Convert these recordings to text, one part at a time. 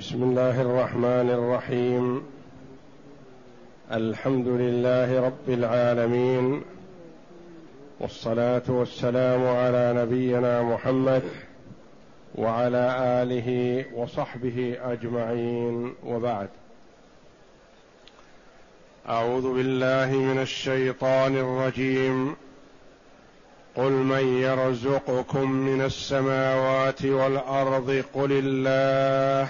بسم الله الرحمن الرحيم. الحمد لله رب العالمين. والصلاة والسلام على نبينا محمد وعلى آله وصحبه أجمعين. وبعد. أعوذ بالله من الشيطان الرجيم. قل من يرزقكم من السماوات والأرض قل الله.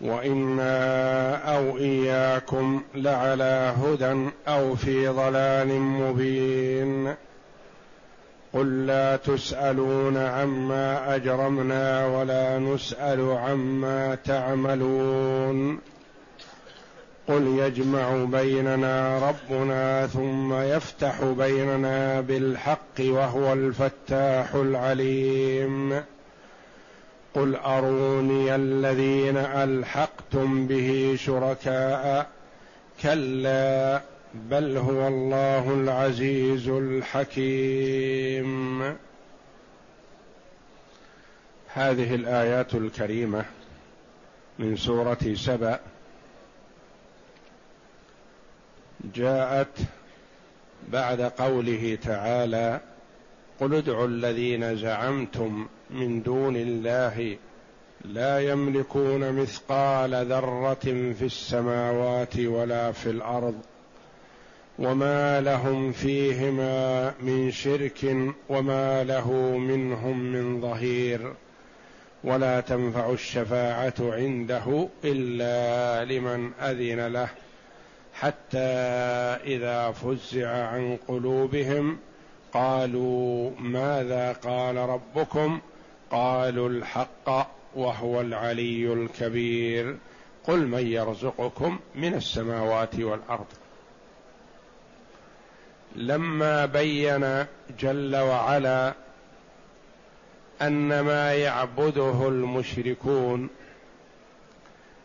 وإنا أو إياكم لعلى هدى أو في ضلال مبين. قل لا تسألون عما أجرمنا ولا نسأل عما تعملون. قل يجمع بيننا ربنا ثم يفتح بيننا بالحق وهو الفتاح العليم. قل اروني الذين الحقتم به شركاء كلا بل هو الله العزيز الحكيم. هذه الآيات الكريمة من سورة سبأ. جاءت بعد قوله تعالى قل ادعوا الذين زعمتم من دون الله لا يملكون مثقال ذرة في السماوات ولا في الأرض وما لهم فيهما من شرك وما له منهم من ظهير ولا تنفع الشفاعة عنده إلا لمن أذن له حتى إذا فزع عن قلوبهم قالوا ماذا قال ربكم قالوا الحق وهو العلي الكبير. قل من يرزقكم من السماوات والأرض. لما بين جل وعلا أن ما يعبده المشركون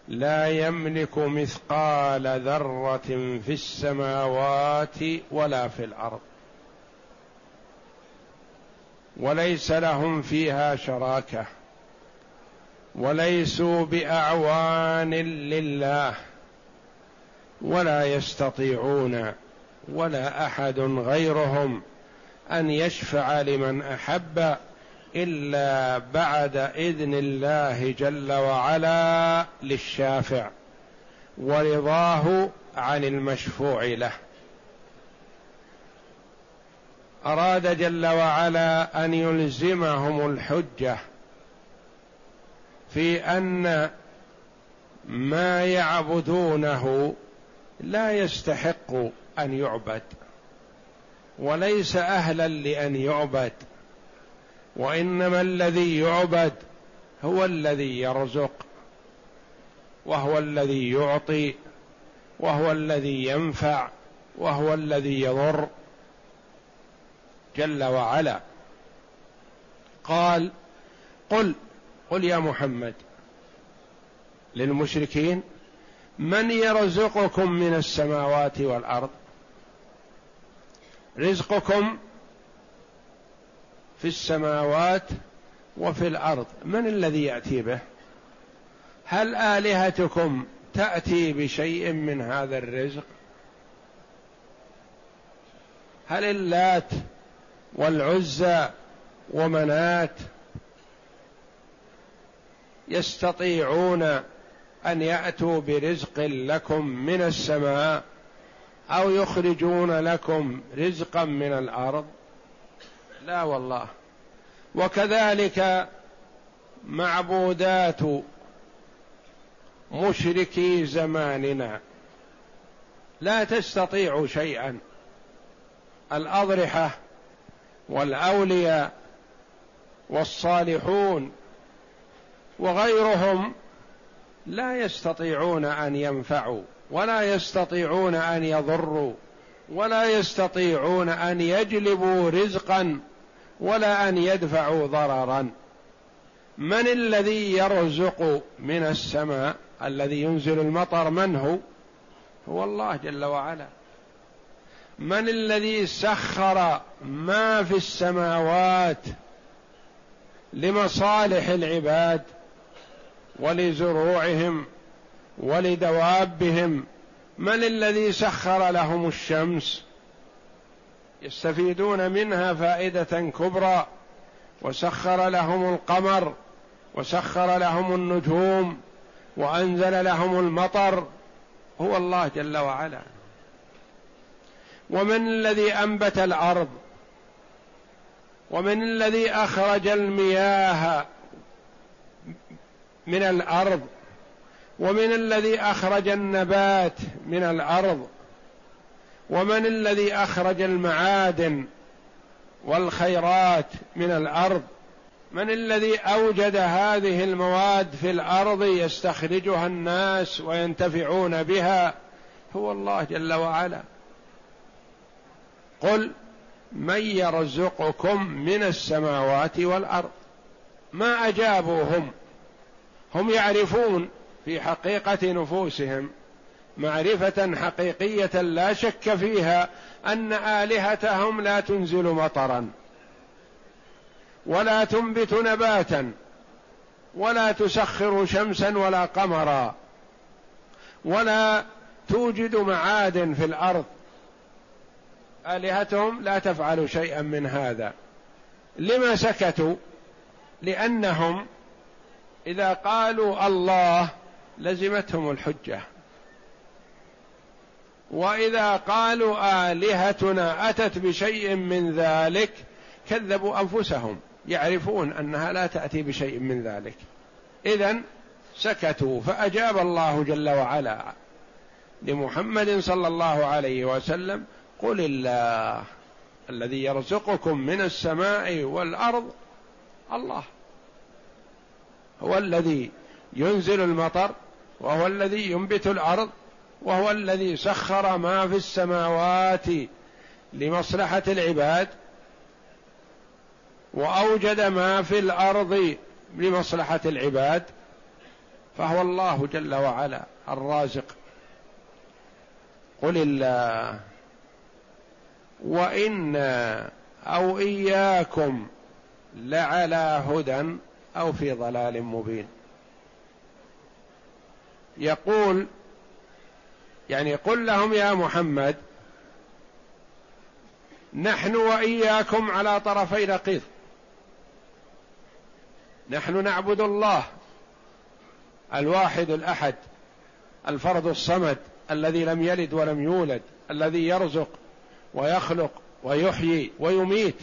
لا يملك مثقال ذرة في السماوات ولا في الأرض. وليس لهم فيها شراكة. وليسوا بأعوان لله. ولا يستطيعون ولا أحد غيرهم أن يشفع لمن أحب إلا بعد إذن الله جل وعلا للشافع ورضاه عن المشفوع له. أراد جل وعلا أن يلزمهم الحجة في أن ما يعبدونه لا يستحق أن يعبد وليس أهلا لأن يعبد وإنما الذي يعبد هو الذي يرزق وهو الذي يعطي وهو الذي ينفع وهو الذي يضر. جل وعلا. قال قل قل يا محمد للمشركين من يرزقكم من السماوات والأرض؟ رزقكم في السماوات وفي الأرض. من الذي يأتي به؟ هل آلهتكم تأتي بشيء من هذا الرزق؟ هل اللات والعزى ومنات يستطيعون أن يأتوا برزق لكم من السماء أو يخرجون لكم رزقا من الأرض. لا والله. وكذلك معبودات مشركي زماننا. لا تستطيع شيئا. الأضرحة والأولياء والصالحون وغيرهم لا يستطيعون أن ينفعوا ولا يستطيعون أن يضروا ولا يستطيعون أن يجلبوا رزقا ولا أن يدفعوا ضررا. من الذي يرزق من السماء؟ الذي ينزل المطر من هو؟ هو الله جل وعلا. من الذي سخر ما في السماوات لمصالح العباد ولزروعهم ولدوابهم؟ من الذي سخر لهم الشمس؟ يستفيدون منها فائدة كبرى. وسخر لهم القمر وسخر لهم النجوم وأنزل لهم المطر. هو الله جل وعلا. ومن الذي أنبت الأرض؟ ومن الذي أخرج المياه من الأرض؟ ومن الذي أخرج النبات من الأرض؟ ومن الذي أخرج المعادن والخيرات من الأرض؟ من الذي أوجد هذه المواد في الأرض يستخرجها الناس وينتفعون بها؟ هو الله جل وعلا. قل من يرزقكم من السماوات والأرض. ما اجابوا هم هم يعرفون في حقيقة نفوسهم معرفة حقيقية لا شك فيها أن آلهتهم لا تنزل مطرا ولا تنبت نباتا ولا تسخر شمسا ولا قمرا ولا توجد معادن في الأرض آلهتهم لا تفعل شيئا من هذا. لما سكتوا؟ لأنهم إذا قالوا الله لزمتهم الحجة. وإذا قالوا آلهتنا أتت بشيء من ذلك كذبوا أنفسهم. يعرفون أنها لا تأتي بشيء من ذلك. اذا سكتوا فأجاب الله جل وعلا لمحمد صلى الله عليه وسلم قل الله الذي يرزقكم من السماء والارض الله هو الذي ينزل المطر وهو الذي ينبت الأرض وهو الذي سخر ما في السماوات لمصلحه العباد واوجد ما في الأرض لمصلحه العباد فهو الله جل وعلا الرازق قل الله وأنا أو إياكم لعلى هدى أو في ضلال مبين. يقول يعني قل لهم يا محمد نحن وإياكم على طرفي نقيض. نحن نعبد الله الواحد الأحد الفرد الصمد الذي لم يلد ولم يولد الذي يرزق ويخلق ويحيي ويميت.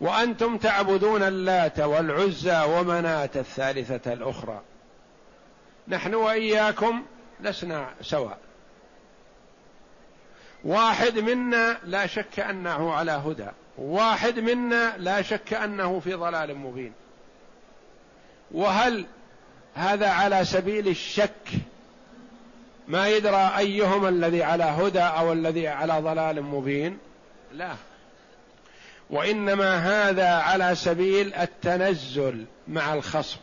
وأنتم تعبدون اللات والعزى ومناة الثالثة الأخرى. نحن وإياكم لسنا سواء. واحد منا لا شك أنه على هدى. واحد منا لا شك أنه في ضلال مبين. وهل هذا على سبيل الشك ما يدرى أيهما الذي على هدى أو الذي على ضلال مبين. لا. وإنما هذا على سبيل التنزل مع الخصم.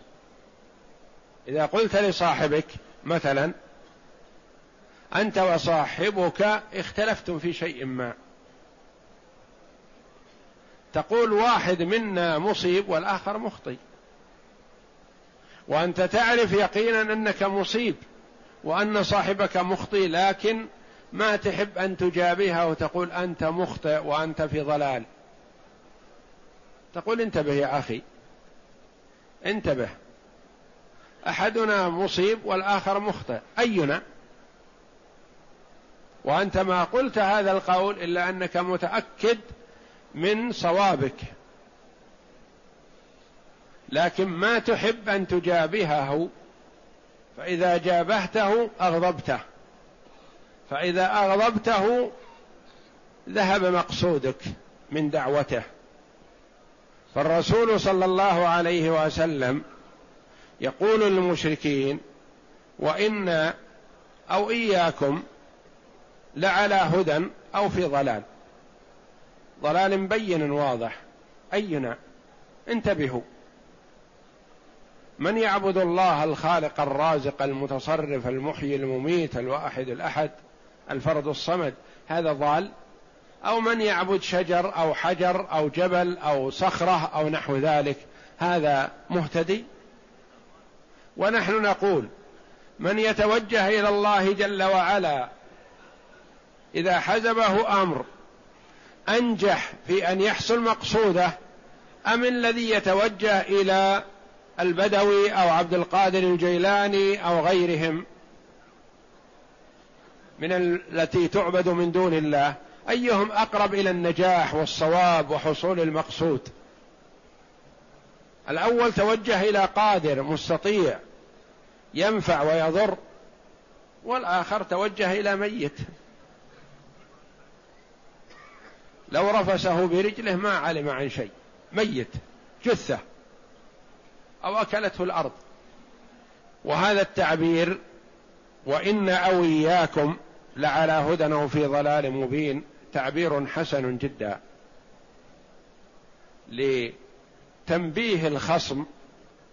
إذا قلت لصاحبك مثلا أنت وصاحبك اختلفتم في شيء ما. تقول واحد منا مصيب والآخر مخطئ. وأنت تعرف يقينا أنك مصيب. وأن صاحبك مخطئ لكن ما تحب أن تجابهه وتقول أنت مخطئ وأنت في ضلال. تقول انتبه يا أخي انتبه. أحدنا مصيب والآخر مخطئ أينا؟ وأنت ما قلت هذا القول إلا أنك متأكد من صوابك. لكن ما تحب أن تجابهه فإذا جابهته أغضبته. فإذا أغضبته ذهب مقصودك من دعوته. فالرسول صلى الله عليه وسلم يقول للمشركين وإنا أو إياكم لعلى هدى أو في ضلال. ضلال بين واضح. أينا؟ انتبهوا. من يعبد الله الخالق الرازق المتصرف المحيي المميت الواحد الأحد الفرد الصمد هذا ضال؟ أو من يعبد شجر أو حجر أو جبل أو صخرة أو نحو ذلك هذا مهتدي؟ ونحن نقول من يتوجه إلى الله جل وعلا إذا حزبه أمر أنجح في أن يحصل مقصوده أم الذي يتوجه إلى البدوي أو عبد القادر الجيلاني أو غيرهم من التي تعبد من دون الله. أيهم أقرب إلى النجاح والصواب وحصول المقصود؟ الأول توجه إلى قادر مستطيع ينفع ويضر. والآخر توجه إلى ميت. لو رفسه برجله ما علم عن شيء. ميت جثة. أو أكلته الأرض. وهذا التعبير وإن أو إياكم لعلى هدى أو في ضلال مبين تعبير حسن جدا. لتنبيه الخصم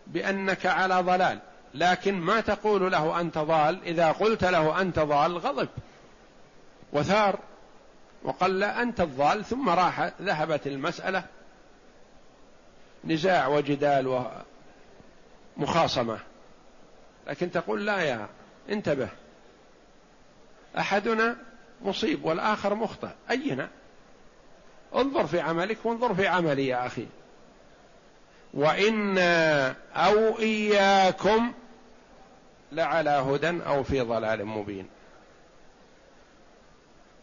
بأنك على ضلال لكن ما تقول له أنت ضال؟ إذا قلت له أنت ضال غضب وثار وقال لا أنت الضال. ثم راح ذهبت المسألة. نزاع وجدال ومخاصمه لكن تقول لا يا انتبه. أحدنا مصيب والآخر مخطئ. أينا؟ انظر في عملك وانظر في عملي يا أخي. وإنا أو إياكم لعلى هدى أو في ضلال مبين.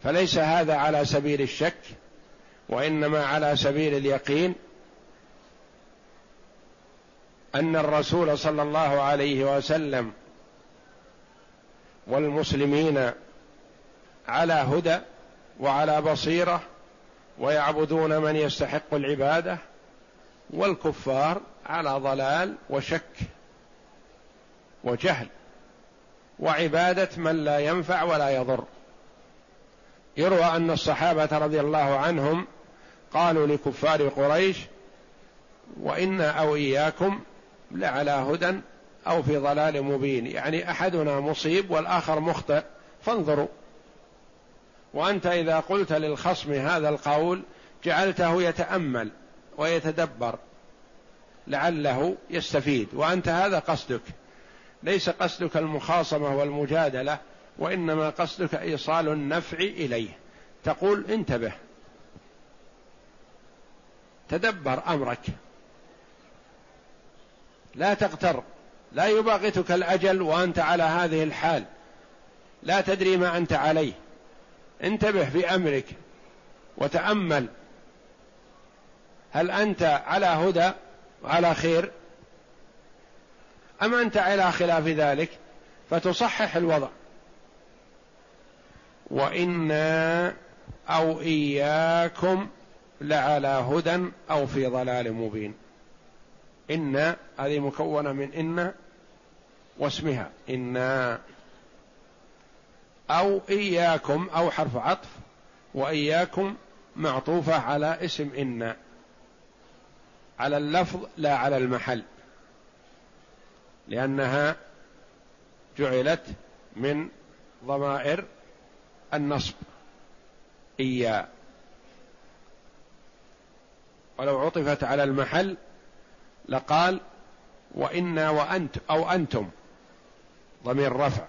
فليس هذا على سبيل الشك وإنما على سبيل اليقين أن الرسول صلى الله عليه وسلم والمسلمين على هدى وعلى بصيرة ويعبدون من يستحق العبادة والكفار على ضلال وشك وجهل وعبادة من لا ينفع ولا يضر. يروى أن الصحابة رضي الله عنهم قالوا لكفار قريش وإنا أو إياكم لعلى هدى أو في ضلال مبين. يعني أحدنا مصيب والآخر مخطئ فانظروا. وأنت إذا قلت للخصم هذا القول جعلته يتأمل ويتدبر لعله يستفيد. وأنت هذا قصدك. ليس قصدك المخاصمة والمجادلة وإنما قصدك إيصال النفع إليه. تقول انتبه. تدبر أمرك. لا تغتر لا يباغتك الأجل وأنت على هذه الحال. لا تدري ما أنت عليه. انتبه في امرك وتأمل. هل أنت على هدى وعلى خير؟ أم أنت على خلاف ذلك؟ فتصحح الوضع. وإنا أو إياكم لعلى هدى أو في ضلال مبين. إن هذه مكونة من إن واسمها. أنا أو إياكم أو حرف عطف وإياكم معطوفة على اسم إن. على اللفظ لا على المحل. لأنها جعلت من ضمائر النصب. إيا. ولو عطفت على المحل لقال وإنا وأنت أو أنتم. ضمير رفع.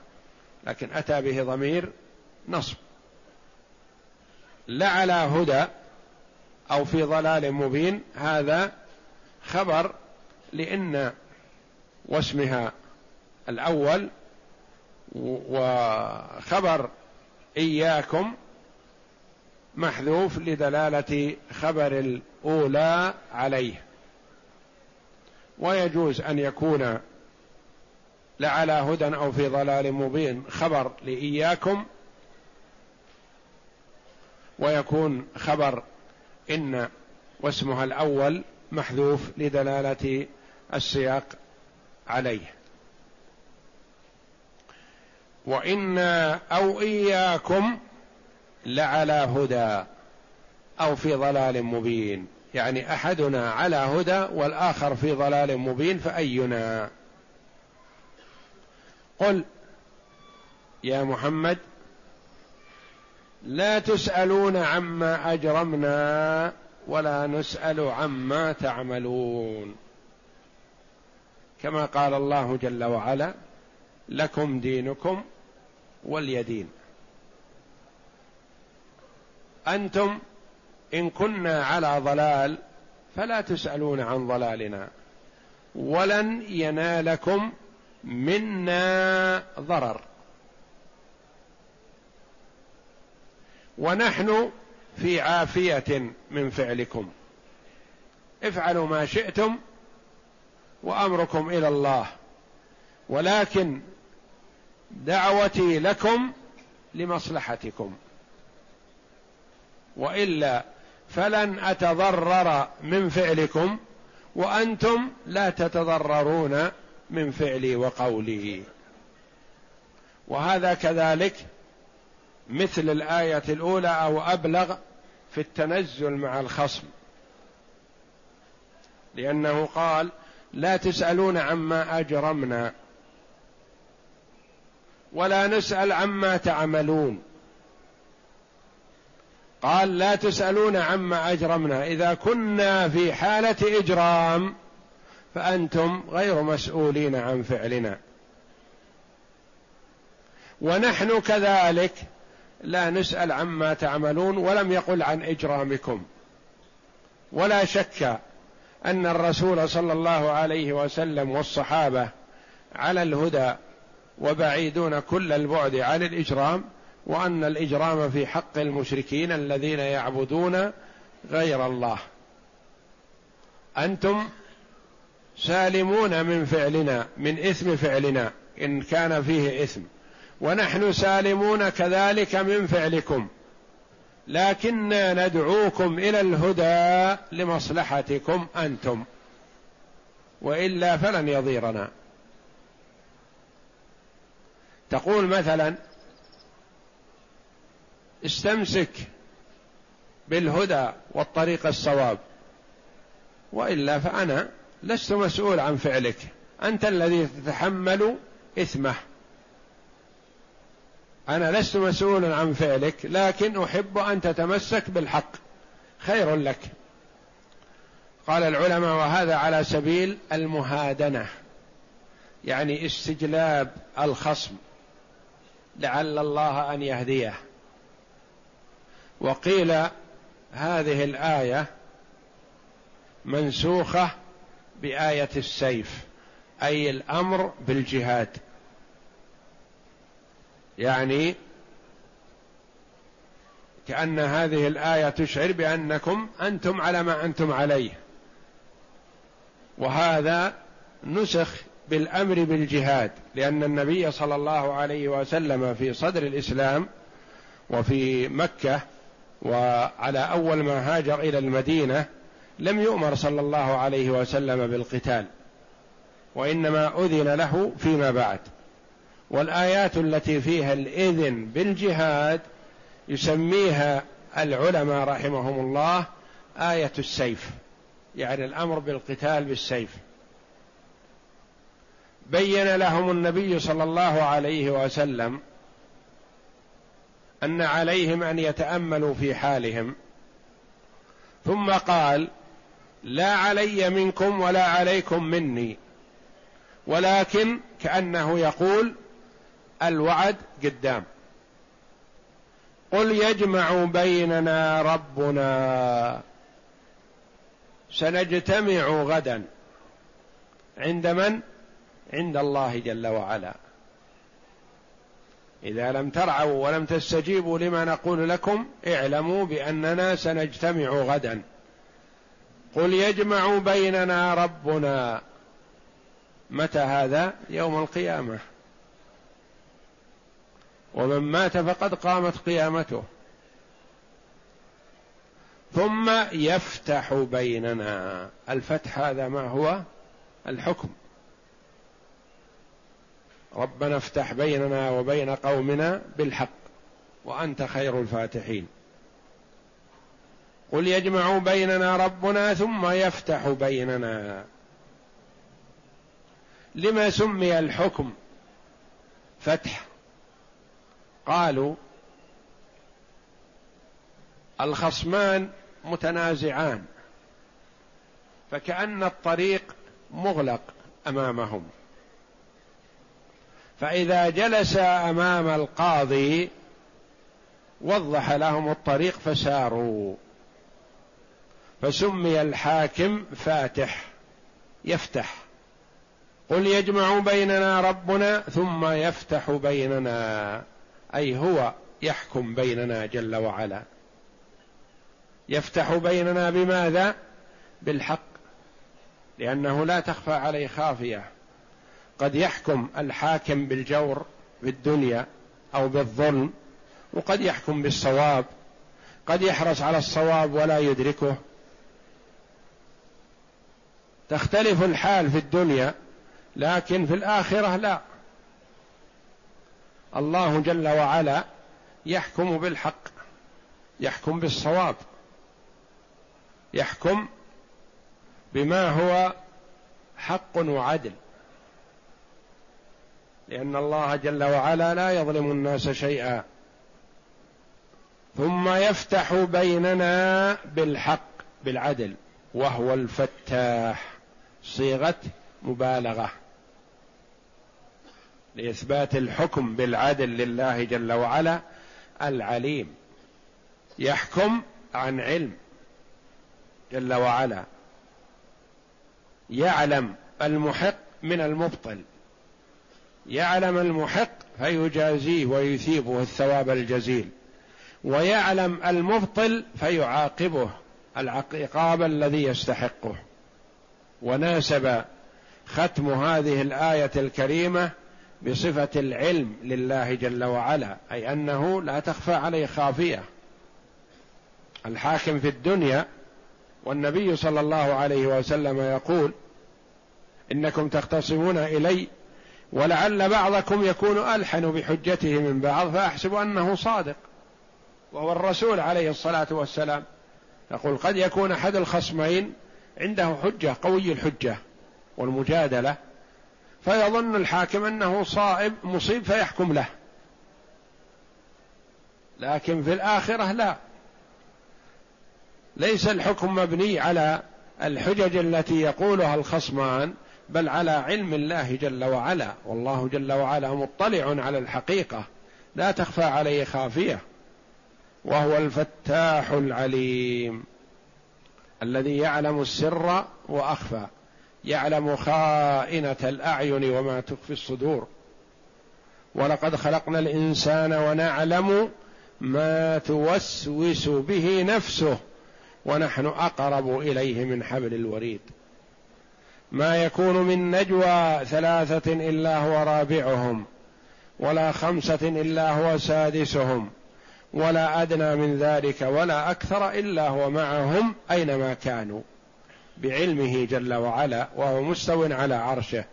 لكن أتى به ضمير نصب. لعلى هدى أو في ضلال مبين. هذا خبر لإن واسمها الأول وخبر إياكم محذوف لدلالة خبر الأولى عليه. ويجوز أن يكون لعلى هدى أو في ضلال مبين خبر لإياكم ويكون خبر إن واسمها الأول محذوف لدلالة السياق عليه. وأنا أو إياكم لعلى هدى أو في ضلال مبين. يعني أحدنا على هدى والآخر في ضلال مبين فأينا؟ قل يا محمد لا تسألون عما أجرمنا ولا نسأل عما تعملون. كما قال الله جل وعلا لكم دينكم ولي دين أنتم إن كنا على ضلال فلا تسألون عن ضلالنا ولن ينالكم منا ضرر. ونحن في عافية من فعلكم. افعلوا ما شئتم وأمركم إلى الله. ولكن دعوتي لكم لمصلحتكم. وإلا فلن أتضرر من فعلكم وأنتم لا تتضررون من فعلي وقولي. وهذا كذلك مثل الآية الأولى أو أبلغ في التنزل مع الخصم. لأنه قال لا تسألون عما أجرمنا ولا نسأل عما تعملون. قال لا تسألون عما أجرمنا. إذا كنا في حالة إجرام فأنتم غير مسؤولين عن فعلنا. ونحن كذلك لا نسأل عما تعملون ولم يقل عن إجرامكم. ولا شك أن الرسول صلى الله عليه وسلم والصحابة على الهدى وبعيدون كل البعد عن الإجرام وأن الإجرام في حق المشركين الذين يعبدون غير الله. أنتم سالمون من فعلنا من إثم فعلنا إن كان فيه إثم. ونحن سالمون كذلك من فعلكم. لكنا ندعوكم إلى الهدى لمصلحتكم أنتم. وإلا فلن يضيرنا. تقول مثلا استمسك بالهدى والطريق الصواب. وإلا فأنا لست مسؤول عن فعلك. أنت الذي تتحمل إثمه. أنا لست مسؤولا عن فعلك لكن أحب أن تتمسك بالحق. خير لك. قال العلماء وهذا على سبيل المهادنة يعني استجلاب الخصم. لعل الله أن يهديه. وقيل هذه الآية منسوخة بآية السيف أي الأمر بالجهاد. يعني كأن هذه الآية تشعر بأنكم أنتم على ما أنتم عليه. وهذا نسخ بالأمر بالجهاد لأن النبي صلى الله عليه وسلم في صدر الإسلام وفي مكة وعلى أول ما هاجر إلى المدينة لم يؤمر صلى الله عليه وسلم بالقتال وإنما أذن له فيما بعد. والآيات التي فيها الإذن بالجهاد يسميها العلماء رحمهم الله آية السيف يعني الأمر بالقتال بالسيف. بين لهم النبي صلى الله عليه وسلم أن عليهم أن يتأملوا في حالهم. ثم قال لا علي منكم ولا عليكم مني. ولكن كأنه يقول الوعد قدام. قل يجمع بيننا ربنا. سنجتمع غدا. عند من؟ عند الله جل وعلا. إذا لم ترعوا ولم تستجيبوا لما نقول لكم اعلموا بأننا سنجتمع غدا. قل يجمع بيننا ربنا. متى هذا؟ يوم القيامة. ومن مات فقد قامت قيامته. ثم يفتح بيننا. الفتح هذا ما هو؟ الحكم. ربنا افتح بيننا وبين قومنا بالحق وأنت خير الفاتحين. قل يجمع بيننا ربنا ثم يفتح بيننا. لما سمي الحكم فتح؟ قالوا الخصمان متنازعان فكأن الطريق مغلق أمامهم. فإذا جلس أمام القاضي وضح لهم الطريق فساروا. فسمي الحاكم فاتح يفتح. قل يجمع بيننا ربنا ثم يفتح بيننا. أي هو يحكم بيننا جل وعلا. يفتح بيننا بماذا؟ بالحق لأنه لا تخفى عليه خافية. قد يحكم الحاكم بالجور في الدنيا أو بالظلم وقد يحكم بالصواب. قد يحرص على الصواب ولا يدركه. تختلف الحال في الدنيا لكن في الآخرة لا. الله جل وعلا يحكم بالحق يحكم بالصواب يحكم بما هو حق وعدل. لأن الله جل وعلا لا يظلم الناس شيئا. ثم يفتح بيننا بالحق بالعدل وهو الفتاح صيغة مبالغة. لإثبات الحكم بالعدل لله جل وعلا العليم. يحكم عن علم جل وعلا. يعلم المحق من المبطل. يعلم المحق فيجازيه ويثيبه الثواب الجزيل. ويعلم المبطل فيعاقبه العقاب الذي يستحقه. وناسب ختم هذه الآية الكريمة بصفة العلم لله جل وعلا أي أنه لا تخفى عليه خافية. الحاكم في الدنيا والنبي صلى الله عليه وسلم يقول إنكم تختصمون إلي ولعل بعضكم يكون ألحن بحجته من بعض فأحسب أنه صادق. وهو الرسول عليه الصلاة والسلام. يقول قد يكون أحد الخصمين عنده حجة قوي الحجة والمجادلة. فيظن الحاكم أنه صائب مصيب فيحكم له. لكن في الآخرة لا. ليس الحكم مبني على الحجج التي يقولها الخصمان بل على علم الله جل وعلا والله جل وعلا مطلع على الحقيقة. لا تخفى عليه خافية. وهو الفتاح العليم. الذي يعلم السر وأخفى. يعلم خائنة الأعين وما تخفي الصدور. ولقد خلقنا الإنسان ونعلم ما توسوس به نفسه. ونحن أقرب إليه من حبل الوريد. ما يكون من نجوى ثلاثة إلا هو رابعهم ولا خمسة إلا هو سادسهم ولا أدنى من ذلك ولا أكثر إلا هو معهم أينما كانوا. بعلمه جل وعلا وهو مستو على عرشه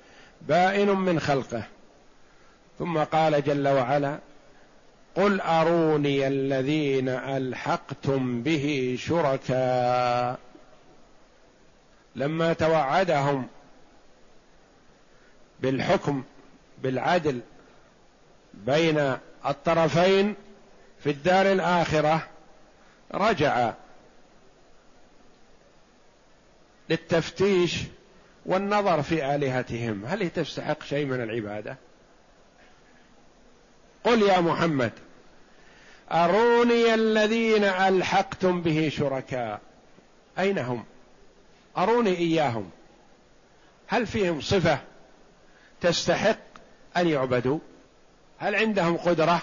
بائن من خلقه. ثم قال جل وعلا قل أروني الذين ألحقتم به شركاء. لما توعدهم بالحكم بالعدل بين الطرفين في الدار الآخرة رجع للتفتيش والنظر في آلهتهم. هل هي تستحق شيء من العبادة؟ قل يا محمد أروني الذين ألحقتم به شركاء؟ أين هم؟ أروني إياهم. هل فيهم صفة تستحق أن يعبدوا؟ هل عندهم قدرة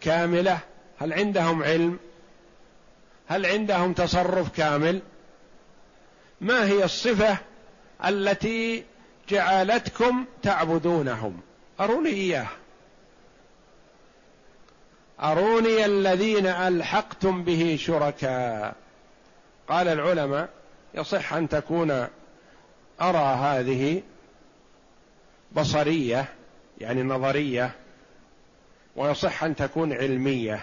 كاملة؟ هل عندهم علم؟ هل عندهم تصرف كامل؟ ما هي الصفة التي جعلتكم تعبدونهم؟ أروني إياه. أروني الذين ألحقتم به شركاء. قال العلماء يصح أن تكون أرى هذه بصرية يعني نظرية ويصح أن تكون علمية.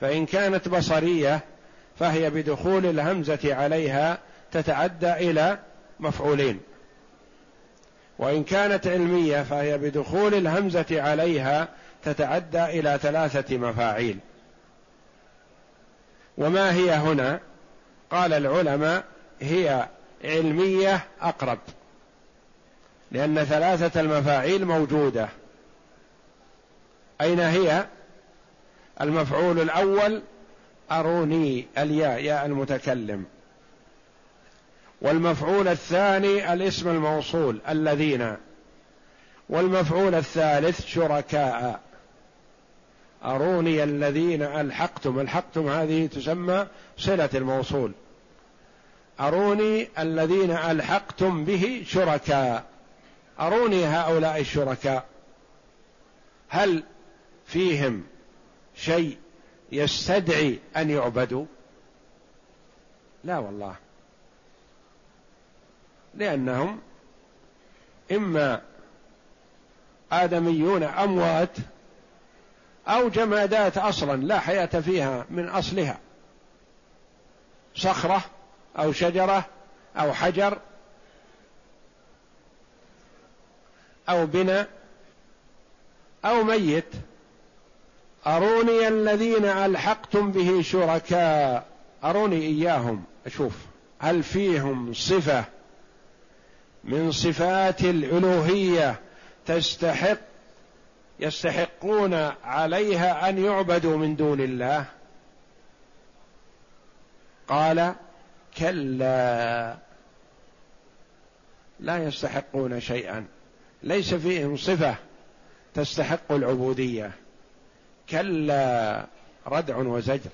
فإن كانت بصرية فهي بدخول الهمزة عليها تتعدى إلى مفعولين. وإن كانت علمية فهي بدخول الهمزة عليها تتعدى إلى ثلاثة مفاعيل. وما هي هنا؟ قال العلماء هي علمية أقرب لأن ثلاثة المفاعيل موجودة. أين هي؟ المفعول الأول أروني الياء ياء المتكلم. والمفعول الثاني الاسم الموصول الذين. والمفعول الثالث شركاء. أروني الذين ألحقتم. ألحقتم هذه تسمى صلة الموصول. أروني الذين ألحقتم به شركاء. أروني هؤلاء الشركاء. هل فيهم شيء يستدعي أن يعبدوا؟ لا والله. لأنهم إما آدميون أموات أو جمادات أصلا لا حياة فيها من أصلها. صخرة أو شجرة أو حجر أو بناء أو ميت. أروني الذين ألحقتم به شركاء. أروني إياهم. أشوف. هل فيهم صفة؟ من صفات الألوهية تستحق يستحقون عليها أن يعبدوا من دون الله. قال كلا. لا يستحقون شيئا. ليس فيهم صفة تستحق العبودية. كلا ردع وزجر.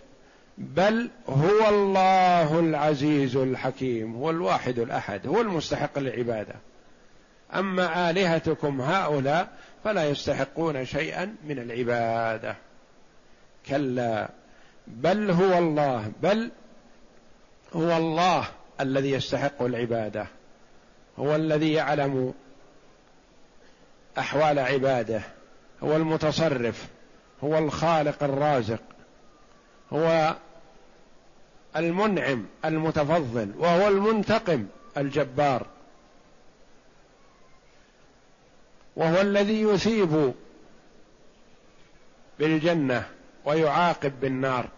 بل هو الله العزيز الحكيم هو الواحد الأحد هو المستحق للعبادة. أما آلهتكم هؤلاء فلا يستحقون شيئا من العبادة. كلا بل هو الله بل هو الله الذي يستحق العبادة. هو الذي يعلم أحوال عباده. هو المتصرف هو الخالق الرازق. هو المنعم المتفضل وهو المنتقم الجبار. وهو الذي يثيب بالجنة ويعاقب بالنار.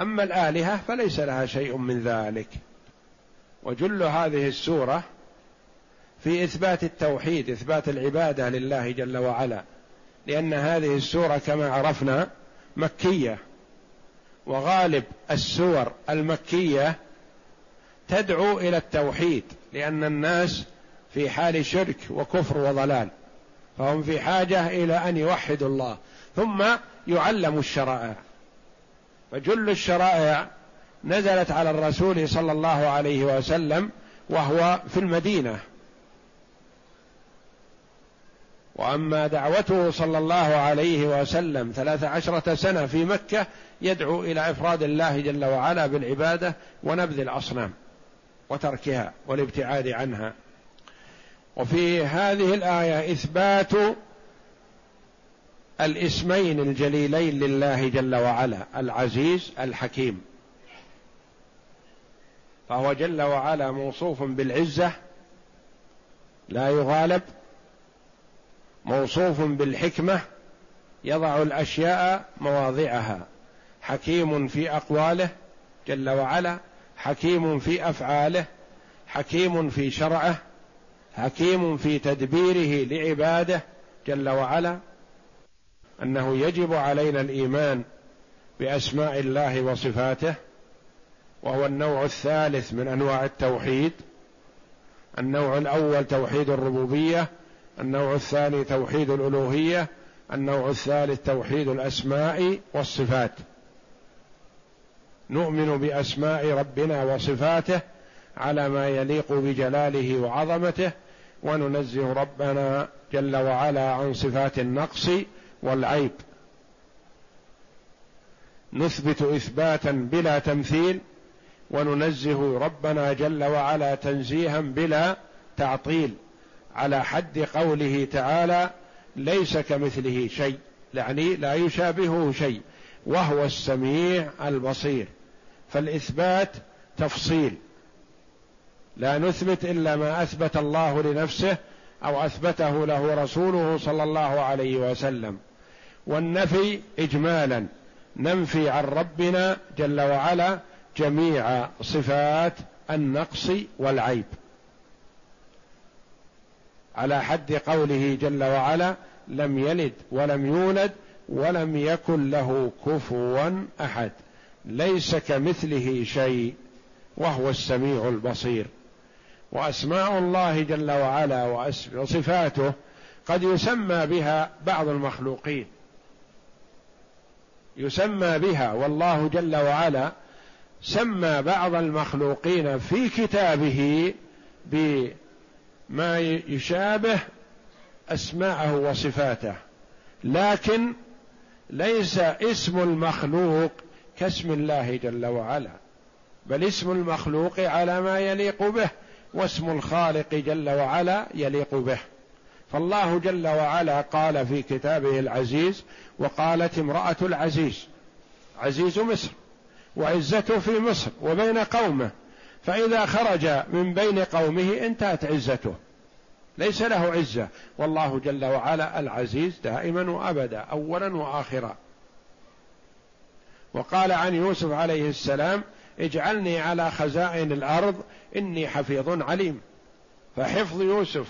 أما الآلهة فليس لها شيء من ذلك. وجل هذه السورة في إثبات التوحيد إثبات العبادة لله جل وعلا. لأن هذه السورة كما عرفنا مكية. وغالب السور المكية تدعو إلى التوحيد لأن الناس في حال شرك وكفر وضلال. فهم في حاجة إلى أن يوحدوا الله. ثم يعلموا الشرائع. فجل الشرائع نزلت على الرسول صلى الله عليه وسلم وهو في المدينة. وأما دعوته صلى الله عليه وسلم ثلاث عشرة سنة في مكة يدعو إلى إفراد الله جل وعلا بالعبادة ونبذ الأصنام وتركها والابتعاد عنها. وفي هذه الآية إثبات الاسمين الجليلين لله جل وعلا العزيز الحكيم. فهو جل وعلا موصوف بالعزة لا يغالب. موصوف بالحكمة يضع الأشياء مواضعها. حكيم في أقواله جل وعلا حكيم في أفعاله حكيم في شرعه حكيم في تدبيره لعباده جل وعلا أنه يجب علينا الإيمان بأسماء الله وصفاته وهو النوع الثالث من أنواع التوحيد النوع الأول توحيد الربوبية النوع الثاني توحيد الألوهية النوع الثالث توحيد الأسماء والصفات. نؤمن بأسماء ربنا وصفاته على ما يليق بجلاله وعظمته وننزه ربنا جل وعلا عن صفات النقص والعيب. نثبت إثباتا بلا تمثيل وننزه ربنا جل وعلا تنزيها بلا تعطيل على حد قوله تعالى ليس كمثله شيء يعني لا يشابهه شيء وهو السميع البصير. فالإثبات تفصيل. لا نثبت إلا ما أثبت الله لنفسه أو أثبته له رسوله صلى الله عليه وسلم. والنفي اجمالا ننفي عن ربنا جل وعلا جميع صفات النقص والعيب. على حد قوله جل وعلا لم يلد ولم يولد ولم يكن له كفوا أحد. ليس كمثله شيء وهو السميع البصير. وأسماء الله جل وعلا وصفاته قد يسمى بها بعض المخلوقين. يسمى بها والله جل وعلا سمى بعض المخلوقين في كتابه بما يشابه أسماءه وصفاته. لكن ليس اسم المخلوق كاسم الله جل وعلا بل اسم المخلوق على ما يليق به. واسم الخالق جل وعلا يليق به. فالله جل وعلا قال في كتابه العزيز وقالت امرأة العزيز عزيز مصر وعزته في مصر وبين قومه فإذا خرج من بين قومه انتهت عزته. ليس له عزة. والله جل وعلا العزيز دائما وأبدا أولا وآخرا. وقال عن يوسف عليه السلام اجعلني على خزائن الأرض إني حفيظ عليم. فحفظ يوسف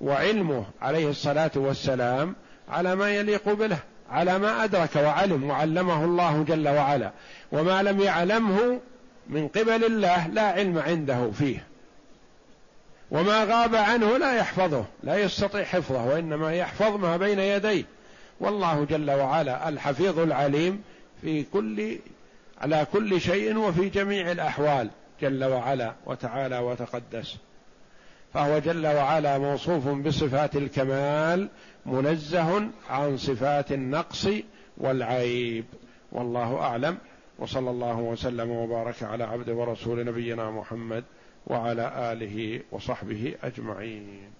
وعلمه عليه الصلاة والسلام على ما يليق به على ما أدرك وعلم وعلمه الله جل وعلا. وما لم يعلمه من قبل الله لا علم عنده فيه. وما غاب عنه لا يحفظه لا يستطيع حفظه وإنما يحفظ ما بين يديه. والله جل وعلا الحفيظ العليم في كل على كل شيء وفي جميع الأحوال جل وعلا وتعالى وتقدس. فهو جل وعلا موصوف بصفات الكمال منزه عن صفات النقص والعيب. والله أعلم. وصلى الله وسلم وبارك على عبد ورسول نبينا محمد وعلى آله وصحبه أجمعين.